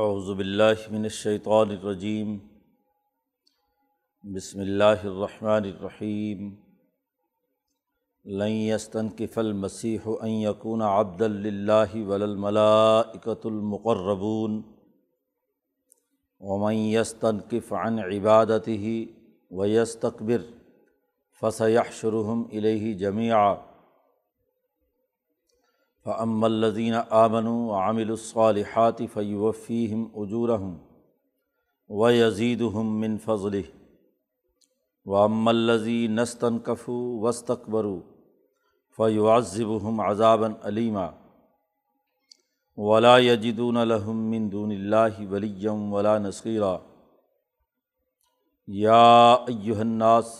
اعوذ باللہ من الشیطان الرجیم بسم اللہ الرحمن الرحیم لن يستنكف المسيح ان يكون عبدا لله ولا الملائكة المقربون ومن يستنكف عن عبادته ويستكبر فسيحشرهم اليه جميعا فعم الزین آمن و عامل الصالحات فیوفیم اجورہم و یزید ہم من فضل و ام الزی نستن کفو وسطبرو فیوعذب ہم عذابً علیمہ ولا یجدون الحم من دون اللہ ولیم ولا نصیرہ یا ایہا الناس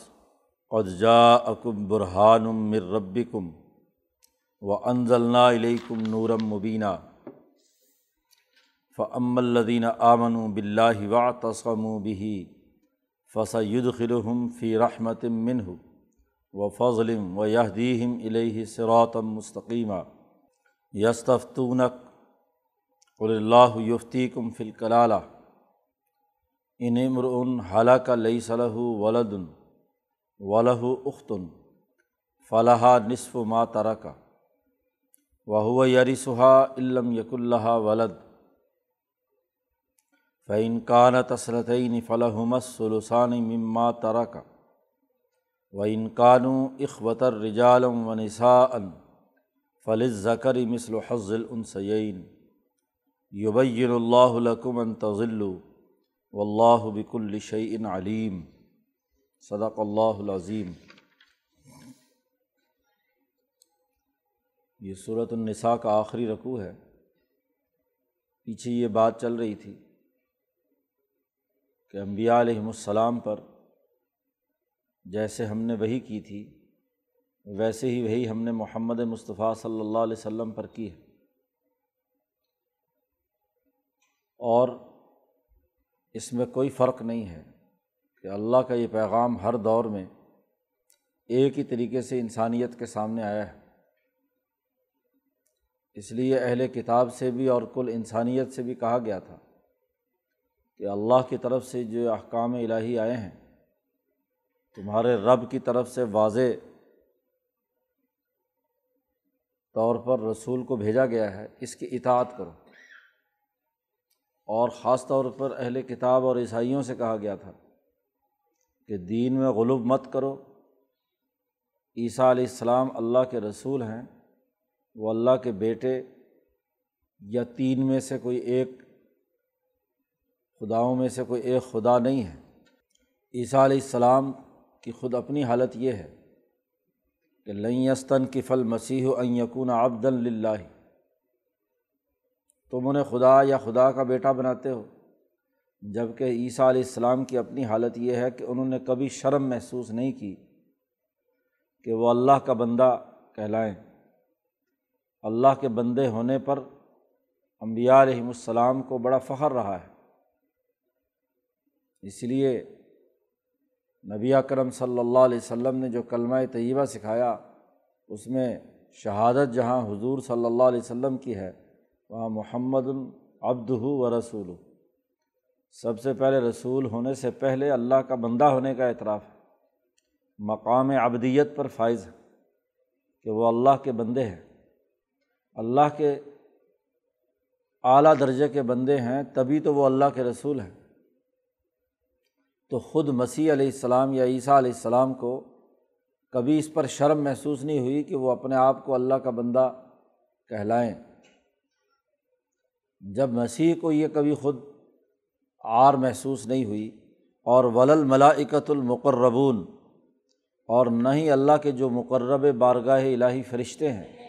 قد جاءکم برہان من ربکم و انضلنا علیکم نورم مبینہ فعم الدین آمن و بلّہ و تسم و بہی فسید خلحم فی رحمت منہ و فضلم و یہدیم علیہ سراتم مستقیمہ یستفتونک اللہ یفتی کم فلکلالہ ان حلق لئی صلح ولدن ولہ اختن فلاح نصف ما ترکہ وہ یری سہا علم یق اللہ ولد. فعین کان تسرتعین فلاحمس سلوسان مما ترک و انکانو اخوتر رجالم و نساء فلز ذکر مثل حضل العنسین یبین اللہ لکم تضل و اللہ بک الشعین علیم صدق اللہ العظیم یہ صورت النساء کا آخری رقوع ہے۔ پیچھے یہ بات چل رہی تھی کہ امبیا علیہم السلام پر جیسے ہم نے وہی کی تھی، ویسے ہی وہی ہم نے محمد مصطفیٰ صلی اللہ علیہ وسلم پر کی ہے۔ اور اس میں کوئی فرق نہیں ہے کہ اللہ کا یہ پیغام ہر دور میں ایک ہی طریقے سے انسانیت کے سامنے آیا ہے۔ اس لیے اہل کتاب سے بھی اور کل انسانیت سے بھی کہا گیا تھا کہ اللہ کی طرف سے جو احکام الہی آئے ہیں، تمہارے رب کی طرف سے واضح طور پر رسول کو بھیجا گیا ہے، اس کی اطاعت کرو۔ اور خاص طور پر اہل کتاب اور عیسائیوں سے کہا گیا تھا کہ دین میں غلوب مت کرو۔ عیسیٰ علیہ السلام اللہ کے رسول ہیں۔ وہ اللہ کے بیٹے یا تین میں سے کوئی ایک خداؤں میں سے کوئی ایک خدا نہیں ہے۔ عیسیٰ علیہ السلام کی خود اپنی حالت یہ ہے کہ لئی استن کی فل مسیح و یقون عبد اللہ تم انہیں خدا یا خدا کا بیٹا بناتے ہو جبکہ عیسیٰ علیہ السلام کی اپنی حالت یہ ہے کہ انہوں نے کبھی شرم محسوس نہیں کی کہ وہ اللہ کا بندہ کہلائیں۔ اللہ کے بندے ہونے پر امبیا علیہم السلام کو بڑا فخر رہا ہے۔ اس لیے نبی کرم صلی اللہ علیہ وسلم نے جو کلمہ طیبہ سکھایا، اس میں شہادت جہاں حضور صلی اللہ علیہ وسلم کی ہے، وہاں محمد العبد و رسول سب سے پہلے رسول ہونے سے پہلے اللہ کا بندہ ہونے کا اعتراف ہے۔ مقام ابدیت پر فائز ہے کہ وہ اللہ کے بندے ہیں۔ اللہ کے اعلیٰ درجے کے بندے ہیں، تبھی تو وہ اللہ کے رسول ہیں۔ تو خود مسیح علیہ السلام یا عیسیٰ علیہ السلام کو کبھی اس پر شرم محسوس نہیں ہوئی کہ وہ اپنے آپ کو اللہ کا بندہ کہلائیں۔ جب مسیح کو یہ کبھی خود آر محسوس نہیں ہوئی، اور ولل ملاکت المقربون، اور نہ ہی اللہ کے جو مقرب بارگاہ الہی فرشتے ہیں۔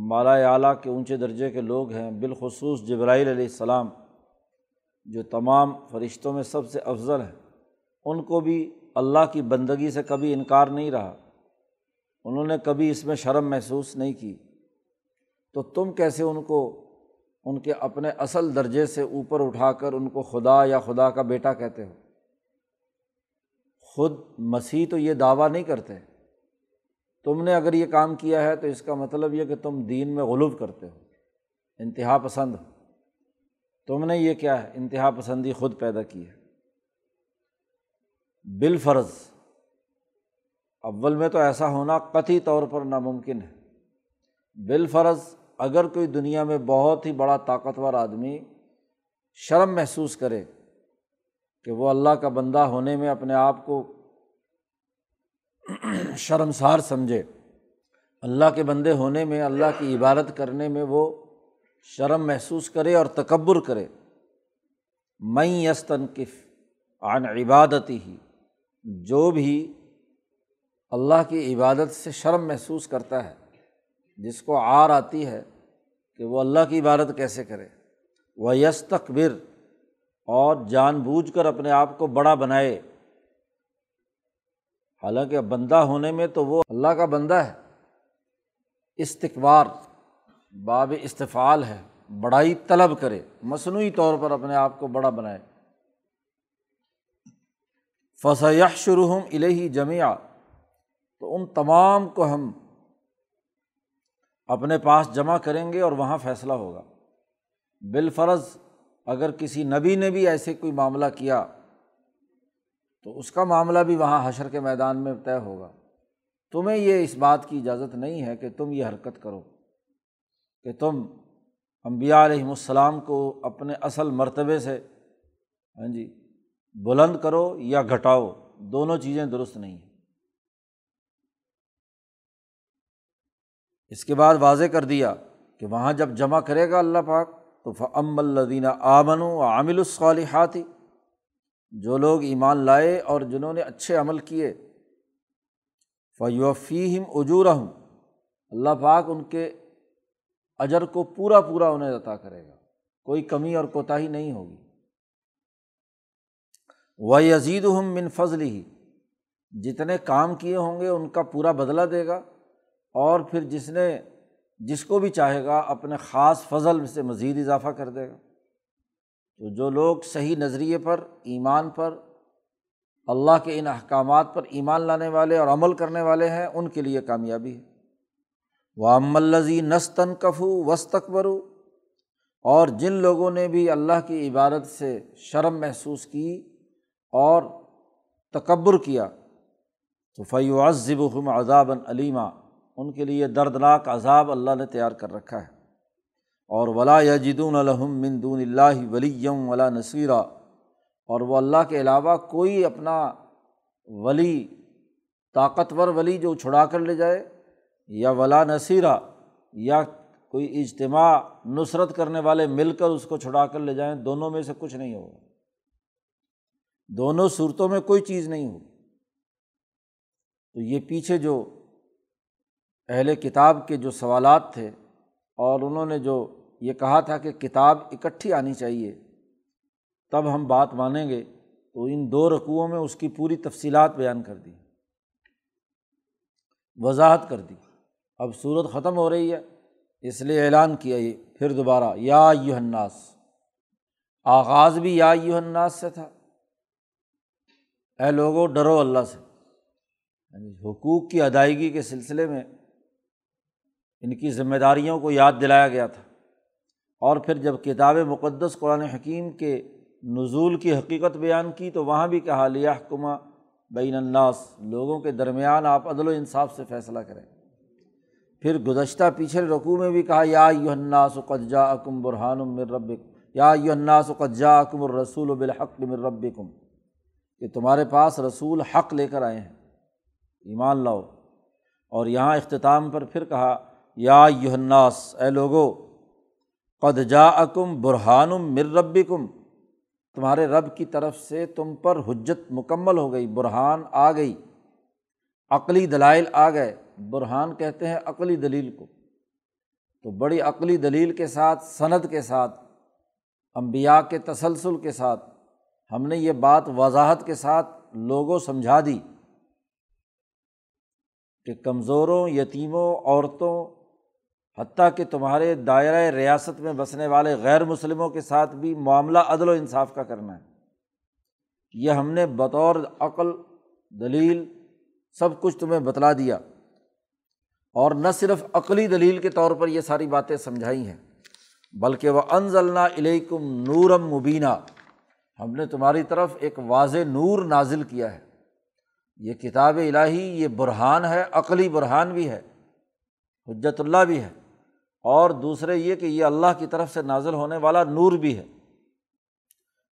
مالا اعلیٰ کے اونچے درجے کے لوگ ہیں، بالخصوص جبرائیل علیہ السلام، جو تمام فرشتوں میں سب سے افضل ہیں۔ ان کو بھی اللہ کی بندگی سے کبھی انکار نہیں رہا۔ انہوں نے کبھی اس میں شرم محسوس نہیں کی۔ تو تم کیسے ان کو، ان کے اپنے اصل درجے سے اوپر اٹھا کر ان کو خدا یا خدا کا بیٹا کہتے ہو؟ خود مسیح تو یہ دعویٰ نہیں کرتے۔ تم نے اگر یہ کام کیا ہے تو اس کا مطلب یہ کہ تم دین میں غلوب کرتے ہو، انتہا پسند ہو۔ تم نے یہ کیا ہے، انتہا پسندی خود پیدا کی ہے۔ بالفرض، اول میں تو ایسا ہونا قطعی طور پر ناممکن ہے۔ بالفرض، اگر کوئی دنیا میں بہت ہی بڑا طاقتور آدمی شرم محسوس کرے کہ وہ اللہ کا بندہ ہونے میں اپنے آپ کو شرمسار سمجھے۔ اللہ کے بندے ہونے میں، اللہ کی عبادت کرنے میں وہ شرم محسوس کرے اور تکبر کرے۔ میں یس تنقف عن عبادتی ہی جو بھی اللہ کی عبادت سے شرم محسوس کرتا ہے، جس کو آر آتی ہے کہ وہ اللہ کی عبادت کیسے کرے۔ وہ یس تقبر اور جان بوجھ کر اپنے آپ کو بڑا بنائے۔ حالانکہ بندہ ہونے میں تو وہ اللہ کا بندہ ہے۔ استقبار باب استفعال ہے۔ بڑائی طلب کرے۔ مصنوعی طور پر اپنے آپ کو بڑا بنائے۔ فصیح شروع الہی جمعہ تو ان تمام کو ہم اپنے پاس جمع کریں گے اور وہاں فیصلہ ہوگا۔ بالفرض، اگر کسی نبی نے بھی ایسے کوئی معاملہ کیا تو اس کا معاملہ بھی وہاں حشر کے میدان میں طے ہوگا۔ تمہیں یہ اس بات کی اجازت نہیں ہے کہ تم یہ حرکت کرو کہ تم امبیا علیہم السلام کو اپنے اصل مرتبے سے ہاں جی بلند کرو یا گھٹاؤ، دونوں چیزیں درست نہیں ہیں۔ اس کے بعد واضح کر دیا کہ وہاں جب جمع کرے گا اللہ پاک تو فعم الدینہ آمن و عامل الصالحاتی جو لوگ ایمان لائے اور جنہوں نے اچھے عمل کیے فیوفیم اجور ہوں اللہ پاک ان کے اجر کو پورا پورا انہیں عطا کرے گا۔ کوئی کمی اور کوتاہی نہیں ہوگی۔ وہ یزید ہم من فضل ہی جتنے کام کیے ہوں گے، ان کا پورا بدلہ دے گا۔ اور پھر جس نے، جس کو بھی چاہے گا، اپنے خاص فضل سے مزید اضافہ کر دے گا۔ تو جو لوگ صحیح نظریے پر، ایمان پر، اللہ کے ان احکامات پر ایمان لانے والے اور عمل کرنے والے ہیں، ان کے لیے کامیابی ہے۔ وہ املزی نستن کفو وسطبرو اور جن لوگوں نے بھی اللہ کی عبادت سے شرم محسوس کی اور تکبر کیا، تو فیو عذب عذابً علیمہ ان کے لیے دردناک عذاب اللہ نے تیار کر رکھا ہے۔ اور ولا یجدون الحم مندون اللہ ولیم ولا نصیرہ اور وہ اللہ کے علاوہ کوئی اپنا ولی، طاقتور ولی جو چھڑا کر لے جائے، یا ولا نصیرہ یا کوئی اجتماع، نصرت کرنے والے مل کر اس کو چھڑا کر لے جائیں، دونوں میں سے کچھ نہیں ہوگا۔ دونوں صورتوں میں کوئی چیز نہیں ہوگی۔ تو یہ پیچھے جو اہل کتاب کے جو سوالات تھے اور انہوں نے جو یہ کہا تھا کہ کتاب اکٹھی آنی چاہیے۔ تب ہم بات مانیں گے۔ تو ان دو رقوؤں میں اس کی پوری تفصیلات بیان کر دی۔ وضاحت کر دی۔ اب صورت ختم ہو رہی ہے۔ اس لیے اعلان کیا یہ۔ پھر دوبارہ، یا یو الناس۔ آغاز بھی یا یو الناس سے تھا۔ اے لوگو، ڈرو اللہ سے۔ یعنی حقوق کی ادائیگی کے سلسلے میں ان کی ذمہ داریوں کو یاد دلایا گیا تھا۔ اور پھر جب کتاب مقدس قرآن حکیم کے نزول کی حقیقت بیان کی تو وہاں بھی کہا لیا حکمہ بین الناس، لوگوں کے درمیان آپ عدل و انصاف سے فیصلہ کریں۔ پھر گزشتہ پیچھے رقوع میں بھی کہا، یا یو الناس و قجا اکم برحان مر یا یو الناس و قجا اکم الرسول و بالحق مر رب کم کہ تمہارے پاس رسول حق لے کر آئے ہیں، ایمان لاؤ۔ اور یہاں اختتام پر پھر کہا، یا یو الناس، اے لوگو قد جا اکم برہان مر رب کم تمہارے رب کی طرف سے تم پر حجت مکمل ہو گئی، برہان آ گئی، عقلی دلائل آ گئے۔ برہان کہتے ہیں عقلی دلیل کو۔ تو بڑی عقلی دلیل کے ساتھ صنعت کے ساتھ امبیا کے تسلسل کے ساتھ، ہم نے یہ بات وضاحت کے ساتھ لوگوں سمجھا دی کہ کمزوروں، یتیموں، عورتوں حتیٰ کہ تمہارے دائرۂ ریاست میں بسنے والے غیر مسلموں کے ساتھ بھی معاملہ عدل و انصاف کا کرنا ہے۔ یہ ہم نے بطور عقل، دلیل سب کچھ تمہیں بتلا دیا۔ اور نہ صرف عقلی دلیل کے طور پر یہ ساری باتیں سمجھائی ہیں، بلکہ وہ انضلنا علیکم نورم مبینہ ہم نے تمہاری طرف ایک واضح نور نازل کیا ہے۔ یہ کتاب الہی، یہ برہان ہے، عقلی برہان بھی ہے، حجت اللہ بھی ہے۔ اور دوسرے یہ کہ یہ اللہ کی طرف سے نازل ہونے والا نور بھی ہے۔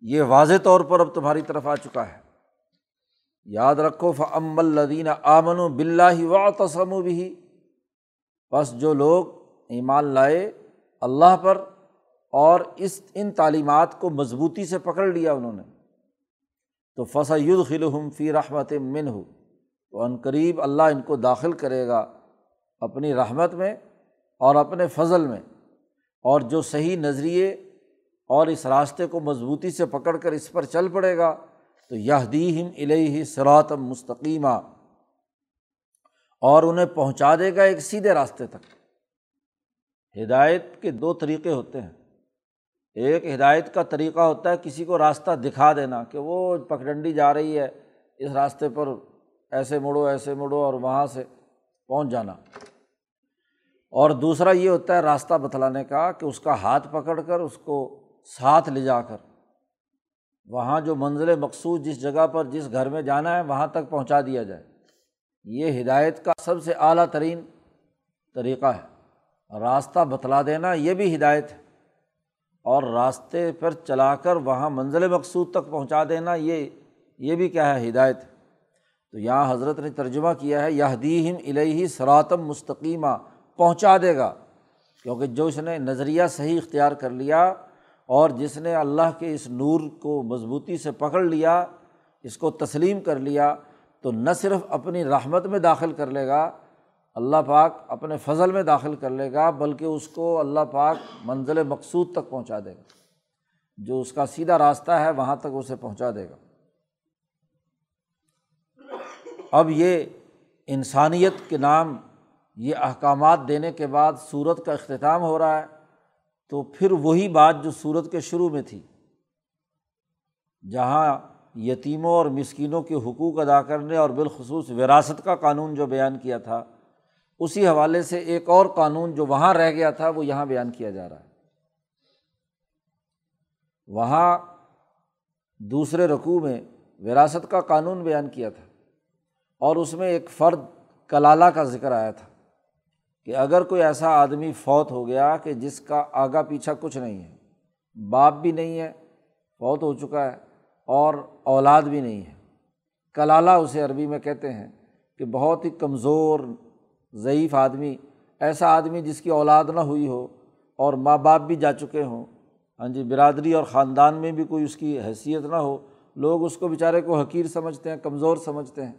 یہ واضح طور پر اب تمہاری طرف آ چکا ہے۔ یاد رکھو فعم الدین آمن و بلّہ و تسم بھی بس جو لوگ ایمان لائے اللہ پر اور اس، ان تعلیمات کو مضبوطی سے پکڑ لیا انہوں نے، تو فصا ید خلحم فی رحمت من ہو تو عنقریب اللہ ان کو داخل کرے گا اپنی رحمت میں اور اپنے فضل میں اور جو صحیح نظریے اور اس راستے کو مضبوطی سے پکڑ کر اس پر چل پڑے گا، تو یہ دیم الہی سراتم مستقیمہ اور انہیں پہنچا دے گا ایک سیدھے راستے تک۔ ہدایت کے دو طریقے ہوتے ہیں۔ ایک ہدایت کا طریقہ ہوتا ہے کسی کو راستہ دکھا دینا کہ وہ پکڈنڈی جا رہی ہے، اس راستے پر ایسے مڑو ایسے مڑو اور وہاں سے پہنچ جانا۔ اور دوسرا یہ ہوتا ہے راستہ بتلانے کا کہ اس کا ہاتھ پکڑ کر اس کو ساتھ لے جا کر۔ وہاں جو منزل مقصود جس جگہ پر جس گھر میں جانا ہے وہاں تک پہنچا دیا جائے۔ یہ ہدایت کا سب سے اعلیٰ ترین طریقہ ہے۔ راستہ بتلا دینا یہ بھی ہدایت ہے۔ اور راستے پر چلا کر وہاں منزل مقصود تک پہنچا دینا یہ یہ بھی کیا ہے ہدایت تو یہاں حضرت نے ترجمہ کیا ہے یہ دیم الہی سراتم مستقیمہ پہنچا دے گا۔ کیونکہ جو اس نے نظریہ صحیح اختیار کر لیا اور جس نے اللہ کے اس نور کو مضبوطی سے پکڑ لیا، اس کو تسلیم کر لیا، تو نہ صرف اپنی رحمت میں داخل کر لے گا، اللہ پاک اپنے فضل میں داخل کر لے گا، بلکہ اس کو اللہ پاک منزل مقصود تک پہنچا دے گا۔ جو اس کا سیدھا راستہ ہے، وہاں تک اسے پہنچا دے گا۔ اب یہ انسانیت کے نام یہ احکامات دینے کے بعد صورت کا اختتام ہو رہا ہے، تو پھر وہی بات جو صورت کے شروع میں تھی، جہاں یتیموں اور مسکینوں کے حقوق ادا کرنے اور بالخصوص وراثت کا قانون جو بیان کیا تھا، اسی حوالے سے ایک اور قانون جو وہاں رہ گیا تھا، وہ یہاں بیان کیا جا رہا ہے۔ وہاں دوسرے رقوع میں وراثت کا قانون بیان کیا تھا اور اس میں ایک فرد کلالہ کا ذکر آیا تھا۔ کہ اگر کوئی ایسا آدمی فوت ہو گیا کہ جس کا آگا پیچھا کچھ نہیں ہے، باپ بھی نہیں ہے، فوت ہو چکا ہے، اور اولاد بھی نہیں ہے۔ کلالہ اسے عربی میں کہتے ہیں کہ بہت ہی کمزور، ضعیف آدمی، ایسا آدمی جس کی اولاد نہ ہوئی ہو اور ماں باپ بھی جا چکے ہوں۔ ہاں جی برادری اور خاندان میں بھی کوئی اس کی حیثیت نہ ہو۔ لوگ اس کو بیچارے کو حقیر سمجھتے ہیں، کمزور سمجھتے ہیں،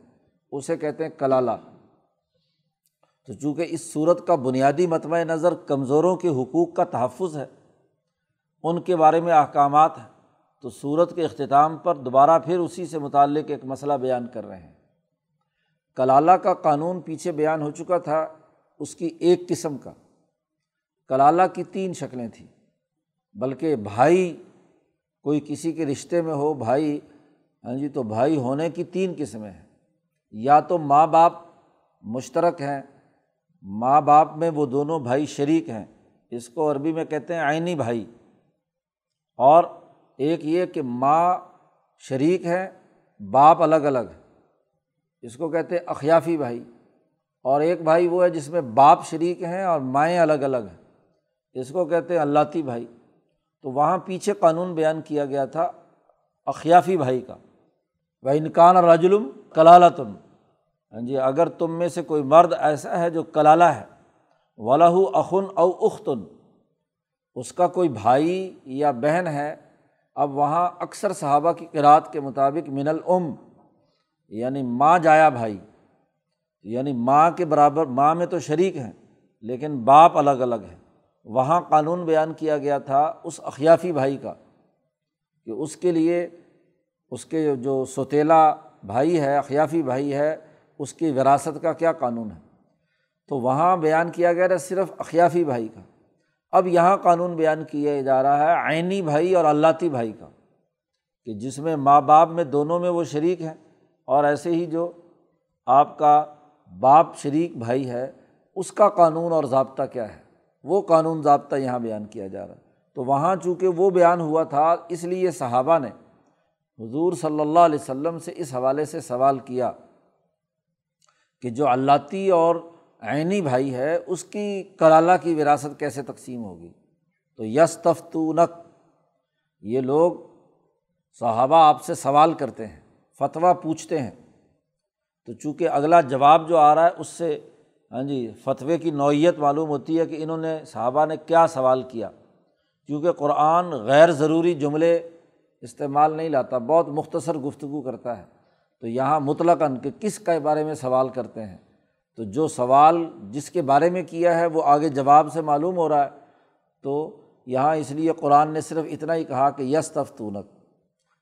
اسے کہتے ہیں کلالہ۔ تو چونکہ اس صورت کا بنیادی متمع نظر کمزوروں کے حقوق کا تحفظ ہے، ان کے بارے میں احکامات ہیں، تو صورت کے اختتام پر دوبارہ پھر اسی سے متعلق ایک مسئلہ بیان کر رہے ہیں۔ کلالہ کا قانون پیچھے بیان ہو چکا تھا اس کی ایک قسم کا۔ کلالہ کی تین شکلیں تھیں، بلکہ بھائی کوئی کسی کے رشتے میں ہو، بھائی ہاں جی تو بھائی ہونے کی تین قسمیں ہیں۔ یا تو ماں باپ مشترک ہیں ماں باپ میں وہ دونوں بھائی شریک ہیں۔ اس کو عربی میں کہتے ہیں آئینی بھائی۔ اور ایک یہ کہ ماں شریک ہے باپ الگ الگ ہے اس کو کہتے ہیں اخیافی بھائی۔ اور ایک بھائی وہ ہے جس میں باپ شریک ہیں اور مائیں الگ الگ ہیں۔ اس کو کہتے ہیں اللہ بھائی۔ تو وہاں پیچھے قانون بیان کیا گیا تھا اخیافی بھائی کا۔ وہ انکان رجلم کلالتن۔ ہاں جی اگر تم میں سے کوئی مرد ایسا ہے جو کلالہ ہے ولاح اخن او اختن اس کا کوئی بھائی یا بہن ہے، اب وہاں اکثر صحابہ کی قرأت کے مطابق من العم یعنی ماں جایا بھائی یعنی ماں کے برابر، ماں میں تو شریک ہیں، لیکن باپ الگ الگ ہے وہاں قانون بیان کیا گیا تھا اس اخیافی بھائی کا، کہ اس کے لیے، اس کے جو سوتیلا بھائی ہے، اخیافی بھائی ہے اس کی وراثت کا کیا قانون ہے؟ تو وہاں بیان کیا گیا تھا صرف اخیافی بھائی کا۔ اب یہاں قانون بیان کیا جا رہا ہے عینی بھائی اور اللہتی بھائی کا، کہ جس میں ماں باپ میں دونوں میں وہ شریک ہیں اور ایسے ہی جو آپ کا باپ شریک بھائی ہے، اس کا قانون اور ضابطہ کیا ہے؟ وہ قانون ضابطہ یہاں بیان کیا جا رہا ہے۔ تو وہاں چونکہ وہ بیان ہوا تھا، اس لیے صحابہ نے حضور صلی اللہ علیہ وسلم سے اس حوالے سے سوال کیا۔ کہ جو اللہ اور عینی بھائی ہے، اس کی کلالہ کی وراثت کیسے تقسیم ہوگی؟ تو یس تفتونک یہ لوگ صحابہ آپ سے سوال کرتے ہیں، فتویٰ پوچھتے ہیں۔ تو چونکہ اگلا جواب جو آ رہا ہے، اس سے ہاں جی فتوے کی نوعیت معلوم ہوتی ہے کہ انہوں نے، صحابہ نے کیا سوال کیا۔ کیونکہ قرآن غیر ضروری جملے استعمال نہیں لاتا، بہت مختصر گفتگو کرتا ہے۔ تو یہاں مطلق کہ کس کے بارے میں سوال کرتے ہیں؟ تو جو سوال جس کے بارے میں کیا ہے وہ آگے جواب سے معلوم ہو رہا ہے۔ تو یہاں اس لیے قرآن نے صرف اتنا ہی کہا کہ یس تفتونک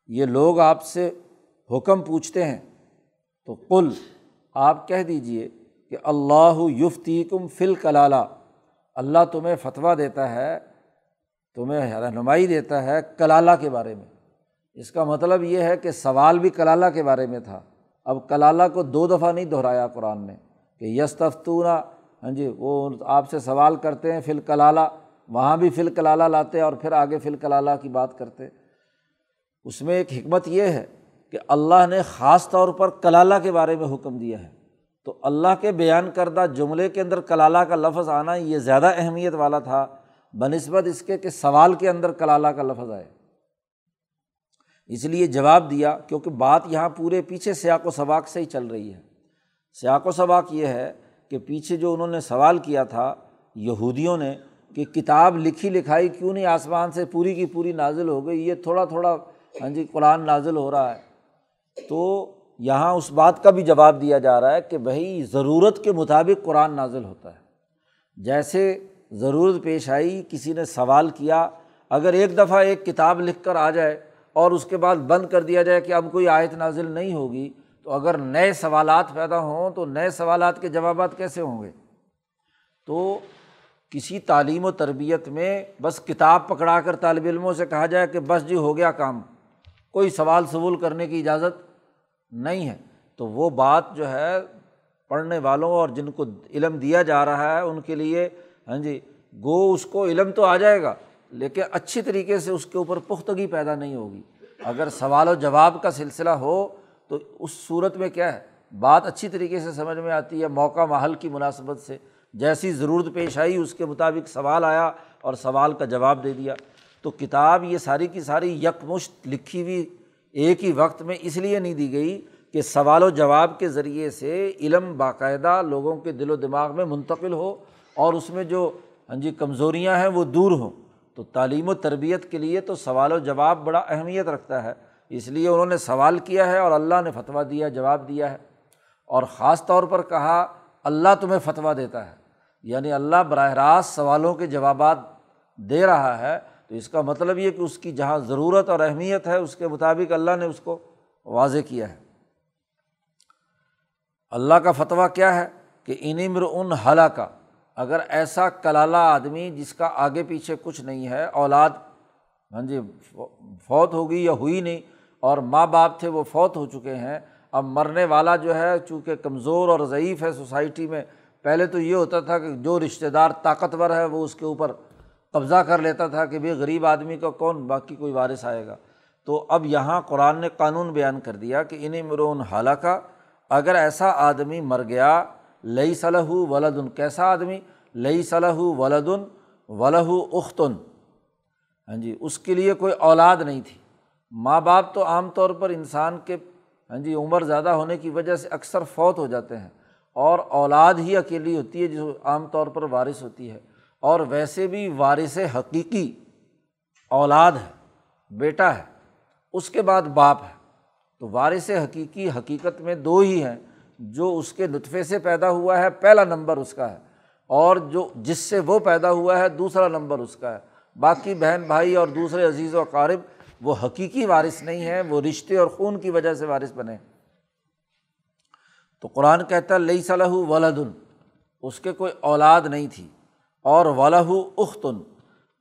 یہ لوگ آپ سے حکم پوچھتے ہیں۔ تو کل آپ کہہ دیجیے کہ اللہ یفتی کم فل کلالہ اللہ تمہیں فتویٰ دیتا ہے، تمہیں رہنمائی دیتا ہے کلالہ کے بارے میں۔ اس کا مطلب یہ ہے کہ سوال بھی کلالہ کے بارے میں تھا۔ اب کلالہ کو دو دفعہ نہیں دہرایا قرآن نے کہ یس تفتونہ ہاں جی وہ آپ سے سوال کرتے ہیں فل کلالہ وہاں بھی فل کلالہ لاتے اور پھر آگے فل کلالہ کی بات کرتے۔ اس میں ایک حکمت یہ ہے کہ اللہ نے خاص طور پر کلالہ کے بارے میں حکم دیا ہے۔ تو اللہ کے بیان کردہ جملے کے اندر کلالہ کا لفظ آنا یہ زیادہ اہمیت والا تھا بہ نسبت اس کے کہ سوال کے اندر کلالہ کا لفظ آئے۔ اس لیے جواب دیا کیونکہ بات یہاں پورے پیچھے سیاق و سباق سے ہی چل رہی ہے۔ سیاق و سباق یہ ہے کہ پیچھے جو انہوں نے سوال کیا تھا، یہودیوں نے کہ کتاب لکھی لکھائی کیوں نہیں، آسمان سے پوری کی پوری نازل ہو گئی، یہ تھوڑا تھوڑا ہاں جی قرآن نازل ہو رہا ہے۔ تو یہاں اس بات کا بھی جواب دیا جا رہا ہے کہ بھائی ضرورت کے مطابق قرآن نازل ہوتا ہے۔ جیسے ضرورت پیش آئی، کسی نے سوال کیا، اگر ایک دفعہ ایک کتاب لکھ کر آ جائے اور اس کے بعد بند کر دیا جائے کہ اب کوئی آیت نازل نہیں ہوگی، تو اگر نئے سوالات پیدا ہوں تو نئے سوالات کے جوابات کیسے ہوں گے؟ تو کسی تعلیم و تربیت میں بس کتاب پکڑا کر طالب علموں سے کہا جائے کہ بس جی ہو گیا کام، کوئی سوال سبول کرنے کی اجازت نہیں ہے۔ تو وہ بات جو ہے پڑھنے والوں اور جن کو علم دیا جا رہا ہے ان کے لیے ہاں جی گو اس کو علم تو آ جائے گا، لیکن اچھی طریقے سے اس کے اوپر پختگی پیدا نہیں ہوگی۔ اگر سوال و جواب کا سلسلہ ہو تو اس صورت میں کیا ہے؟ بات اچھی طریقے سے سمجھ میں آتی ہے، موقع محل کی مناسبت سے جیسی ضرورت پیش آئی، اس کے مطابق سوال آیا اور سوال کا جواب دے دیا۔ تو کتاب یہ ساری کی ساری یکمشت لکھی ہوئی ایک ہی وقت میں اس لیے نہیں دی گئی کہ سوال و جواب کے ذریعے سے علم باقاعدہ لوگوں کے دل و دماغ میں منتقل ہو اور اس میں جو ہاں جی کمزوریاں ہیں وہ دور ہوں۔ تو تعلیم و تربیت کے لیے تو سوال و جواب بڑا اہمیت رکھتا ہے۔ اس لیے انہوں نے سوال کیا ہے اور اللہ نے فتویٰ دیا، جواب دیا ہے۔ اور خاص طور پر کہا، اللہ تمہیں فتویٰ دیتا ہے۔ یعنی اللہ براہ راست سوالوں کے جوابات دے رہا ہے۔ تو اس کا مطلب یہ کہ اس کی جہاں ضرورت اور اہمیت ہے، اس کے مطابق اللہ نے اس کو واضح کیا ہے۔ اللہ کا فتویٰ کیا ہے کہ انمر ان حلا کا اگر ایسا کلالہ آدمی جس کا آگے پیچھے کچھ نہیں ہے، اولاد ہاں جی فوت ہوگی یا ہوئی نہیں اور ماں باپ تھے، وہ فوت ہو چکے ہیں۔ اب مرنے والا جو ہے، چونکہ کمزور اور ضعیف ہے سوسائٹی میں، پہلے تو یہ ہوتا تھا کہ جو رشتہ دار طاقتور ہے، وہ اس کے اوپر قبضہ کر لیتا تھا کہ بھائی غریب آدمی کا کون، باقی کوئی وارث آئے گا۔ تو اب یہاں قرآن نے قانون بیان کر دیا کہ انہیں مرون حالانکہ اگر ایسا آدمی مر گیا لئی صلاح ولادن کیسا آدمی؟ لئی صلاح ولادن ولہ اختن ہاں جی اس کے لیے کوئی اولاد نہیں تھی. ماں باپ تو عام طور پر انسان کے ہاں جی عمر زیادہ ہونے کی وجہ سے اکثر فوت ہو جاتے ہیں اور اولاد ہی اکیلی ہوتی ہے، جو عام طور پر وارث ہوتی ہے. اور ویسے بھی وارث حقیقی اولاد ہے، بیٹا ہے، اس کے بعد باپ ہے. تو وارث حقیقی حقیقت میں دو ہی ہیں جو اس کے نطفے سے پیدا ہوا ہے، پہلا نمبر اس کا ہے۔ اور جو جس سے وہ پیدا ہوا ہے، دوسرا نمبر اس کا ہے۔ باقی بہن بھائی اور دوسرے عزیز و اقارب وہ حقیقی وارث نہیں ہیں، وہ رشتے اور خون کی وجہ سے وارث بنے۔ تو قرآن کہتا ہے لئی صلاح ولادن اس کے کوئی اولاد نہیں تھی۔ اور ولہ اختن۔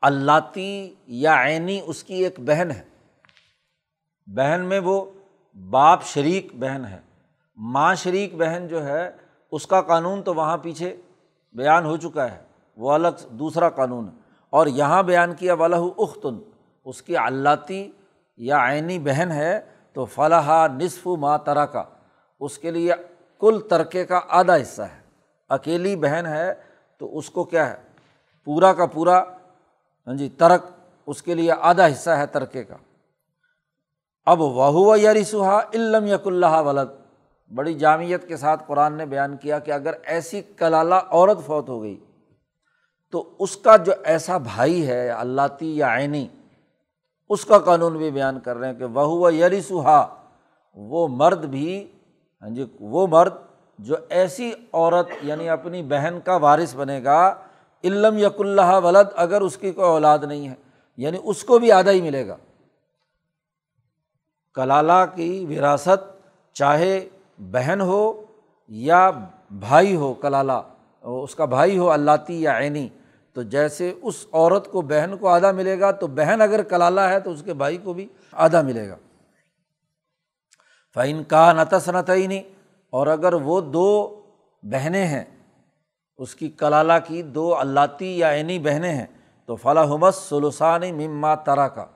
اللہ یا عینی اس کی ایک بہن ہے۔ بہن میں وہ باپ شریک بہن ہے۔ ماں شریک بہن جو ہے، اس کا قانون تو وہاں پیچھے بیان ہو چکا ہے۔ وہ الگ دوسرا قانون۔ ہے اور یہاں بیان کیا ولہ اختن اس کی اللہ یا عینی بہن ہے، تو فلاح نصف ماں ترا کا اس کے لیے کل ترکے کا آدھا حصہ ہے۔ اکیلی بہن ہے، تو اس کو کیا ہے؟ پورا کا پورا ہاں جی ترک اس کے لیے آدھا حصہ ہے ترکے کا۔ اب وہ یری سہا علم یق اللہ ولد۔ بڑی جامعت کے ساتھ قرآن نے بیان کیا کہ اگر ایسی کلالہ عورت فوت ہو گئی تو اس کا جو ایسا بھائی ہے اللہ یا عینی، اس کا قانون بھی بیان کر رہے ہیں کہ وہ یری سہا وہ مرد بھی ہاں جی وہ مرد جو ایسی عورت یعنی اپنی بہن کا وارث بنے گا علم یق اللہ ولد، اگر اس کی کوئی اولاد نہیں ہے یعنی اس کو بھی آدھا ہی ملے گا۔ کلالہ کی وراثت چاہے بہن ہو یا بھائی ہو، کلالہ، اس کا بھائی ہو اللہ یا عینی، تو جیسے اس عورت کو بہن کو آدھا ملے گا، تو بہن اگر کلالہ ہے تو اس کے بھائی کو بھی آدھا ملے گا۔ فعین کا نتس نتعینی اور اگر وہ دو بہنیں ہیں، اس کی کلالہ کی دو اللہتی یا عینی بہنیں ہیں، تو فلاح حمس سلوسانی مما ترا کا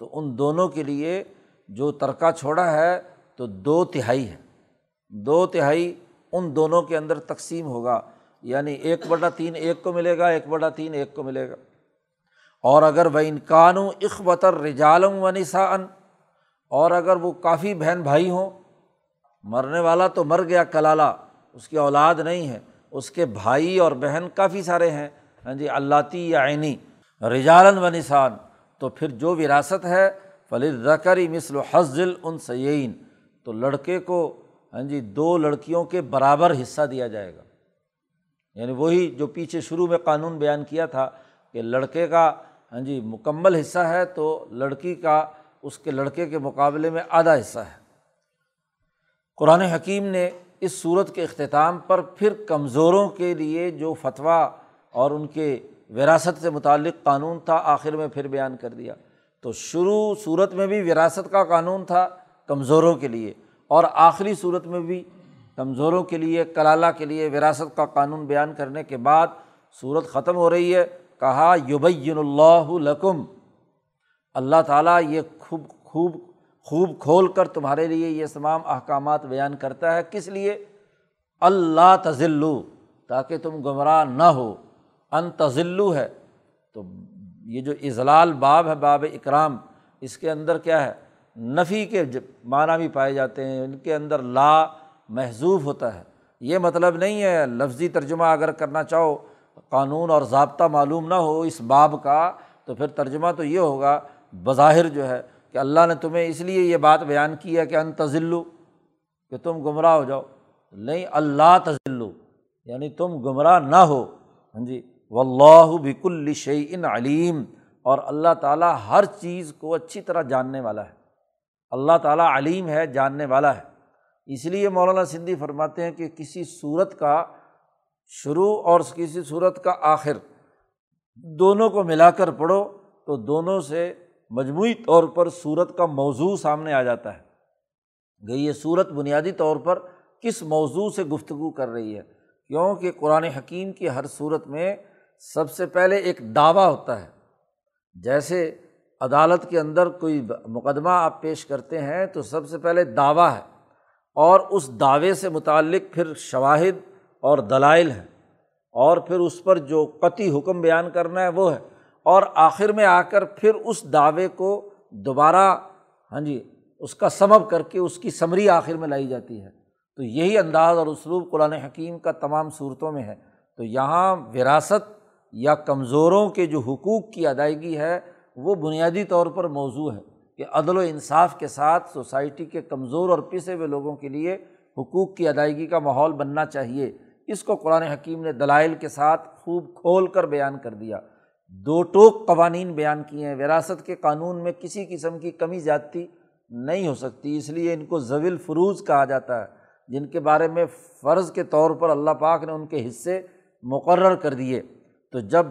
تو ان دونوں کے لیے جو ترکہ چھوڑا ہے، تو دو تہائی ہے دو تہائی ان دونوں کے اندر تقسیم ہوگا۔ یعنی ایک بٹا تین ایک کو ملے گا، ایک بٹا تین ایک کو ملے گا۔ اور اگر وہ انکان اخبتر رجالم و نسا اور اگر وہ کافی بہن بھائی ہوں، مرنے والا تو مر گیا کلالہ، اس کی اولاد نہیں ہے، اس کے بھائی اور بہن کافی سارے ہیں۔ ہاں جی اللہ یا عینی رجالن و نسان تو پھر جو وراثت ہے فلد زکری مثل حضل ان سعین تو لڑکے کو ہاں جی دو لڑکیوں کے برابر حصہ دیا جائے گا۔ یعنی وہی جو پیچھے شروع میں قانون بیان کیا تھا کہ لڑکے کا ہاں جی مکمل حصہ ہے تو لڑکی کا، اس کے لڑکے کے مقابلے میں آدھا حصہ ہے۔ قرآن حکیم نے اس صورت کے اختتام پر پھر کمزوروں کے لیے جو فتویٰ اور ان کے وراثت سے متعلق قانون تھا، آخر میں پھر بیان کر دیا۔ تو شروع صورت میں بھی وراثت کا قانون تھا کمزوروں کے لیے۔ اور آخری صورت میں بھی کمزوروں کے لیے، کلالہ کے لیے وراثت کا قانون بیان کرنے کے بعد صورت ختم ہو رہی ہے۔ کہا، یبین اللہ لکم۔ اللہ تعالیٰ یہ خوب خوب خوب کھول کر تمہارے لیے یہ تمام احکامات بیان کرتا ہے۔ کس لیے؟ اللہ تزلو تاکہ تم گمراہ نہ ہو۔ ان تزلو ہے۔ تو یہ جو اضلال باب ہے، باب اکرام، اس کے اندر کیا ہے؟ نفی کے معنی بھی پائے جاتے ہیں، ان کے اندر لا محضوف ہوتا ہے۔ یہ مطلب نہیں ہے، لفظی ترجمہ اگر کرنا چاہو، قانون اور ضابطہ معلوم نہ ہو اس باب کا، تو پھر ترجمہ تو یہ ہوگا، بظاہر جو ہے کہ اللہ نے تمہیں اس لیے یہ بات بیان کی ہے کہ ان تزلو کہ تم گمراہ ہو جاؤ۔ نہیں، اللہ تزلو یعنی تم گمراہ نہ ہو۔ ہاں جی و اللہ بک الشعین علیم، اور اللہ تعالیٰ ہر چیز کو اچھی طرح جاننے والا ہے۔ اللہ تعالیٰ علیم ہے، جاننے والا ہے۔ اس لیے مولانا سندھی فرماتے ہیں کہ کسی صورت کا شروع اور کسی صورت کا آخر دونوں کو ملا کر پڑھو تو دونوں سے مجموعی طور پر صورت کا موضوع سامنے آ جاتا ہے۔ گئی یہ صورت بنیادی طور پر کس موضوع سے گفتگو کر رہی ہے؟ کیونکہ قرآن حکیم کی ہر صورت میں سب سے پہلے ایک دعویٰ ہوتا ہے۔ جیسے عدالت کے اندر کوئی مقدمہ آپ پیش کرتے ہیں تو سب سے پہلے دعویٰ ہے اور اس دعوے سے متعلق پھر شواہد اور دلائل ہیں اور پھر اس پر جو قطعی حکم بیان کرنا ہے وہ ہے اور آخر میں آ کر پھر اس دعوے کو دوبارہ ہاں جی اس کا سبب کر کے اس کی سمری آخر میں لائی جاتی ہے۔ تو یہی انداز اور اسلوب قرآن حکیم کا تمام صورتوں میں ہے۔ تو یہاں وراثت یا کمزوروں کے جو حقوق کی ادائیگی ہے وہ بنیادی طور پر موضوع ہے کہ عدل و انصاف کے ساتھ سوسائٹی کے کمزور اور پسے ہوئے لوگوں کے لیے حقوق کی ادائیگی کا ماحول بننا چاہیے۔ اس کو قرآن حکیم نے دلائل کے ساتھ خوب کھول کر بیان کر دیا۔ دو ٹوک قوانین بیان کیے ہیں۔ وراثت کے قانون میں کسی قسم کی کمی زیادتی نہیں ہو سکتی، اس لیے ان کو زویل فروز کہا جاتا ہے، جن کے بارے میں فرض کے طور پر اللہ پاک نے ان کے حصے مقرر کر دیے۔ تو جب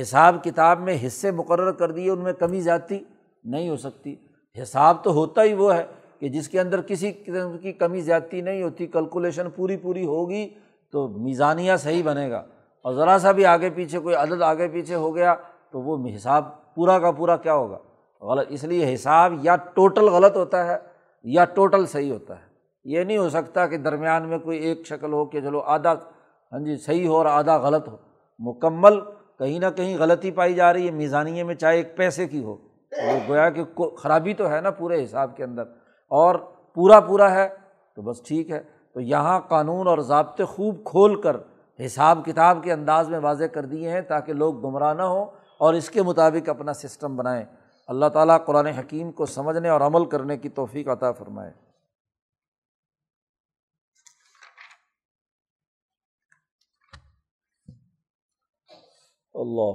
حساب کتاب میں حصے مقرر کر دیے، ان میں کمی زیادتی نہیں ہو سکتی۔ حساب تو ہوتا ہی وہ ہے کہ جس کے اندر کسی قسم کی کمی زیادتی نہیں ہوتی کیلکولیشن پوری پوری ہوگی تو میزانیہ صحیح بنے گا۔ اور ذرا سا بھی آگے پیچھے، کوئی عدد آگے پیچھے ہو گیا تو وہ حساب پورا کا پورا کیا ہوگا؟ غلط۔ اس لیے حساب یا ٹوٹل غلط ہوتا ہے یا ٹوٹل صحیح ہوتا ہے۔ یہ نہیں ہو سکتا کہ درمیان میں کوئی ایک شکل ہو کہ چلو آدھا ہاں جی صحیح ہو اور آدھا غلط ہو۔ مکمل کہیں نہ کہیں غلطی پائی جا رہی ہے، میزانیے میں چاہے ایک پیسے کی ہو۔ وہ گویا کہ خرابی تو ہے نا پورے حساب کے اندر۔ اور پورا پورا ہے تو بس ٹھیک ہے۔ تو یہاں قانون اور ضابطے خوب کھول کر حساب کتاب کے انداز میں واضح کر دیے ہیں تاکہ لوگ گمراہ نہ ہوں اور اس کے مطابق اپنا سسٹم بنائیں۔ اللہ تعالیٰ قرآن حکیم کو سمجھنے اور عمل کرنے کی توفیق عطا فرمائے۔ اللہ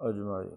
اجمائی